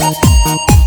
¡Gracias!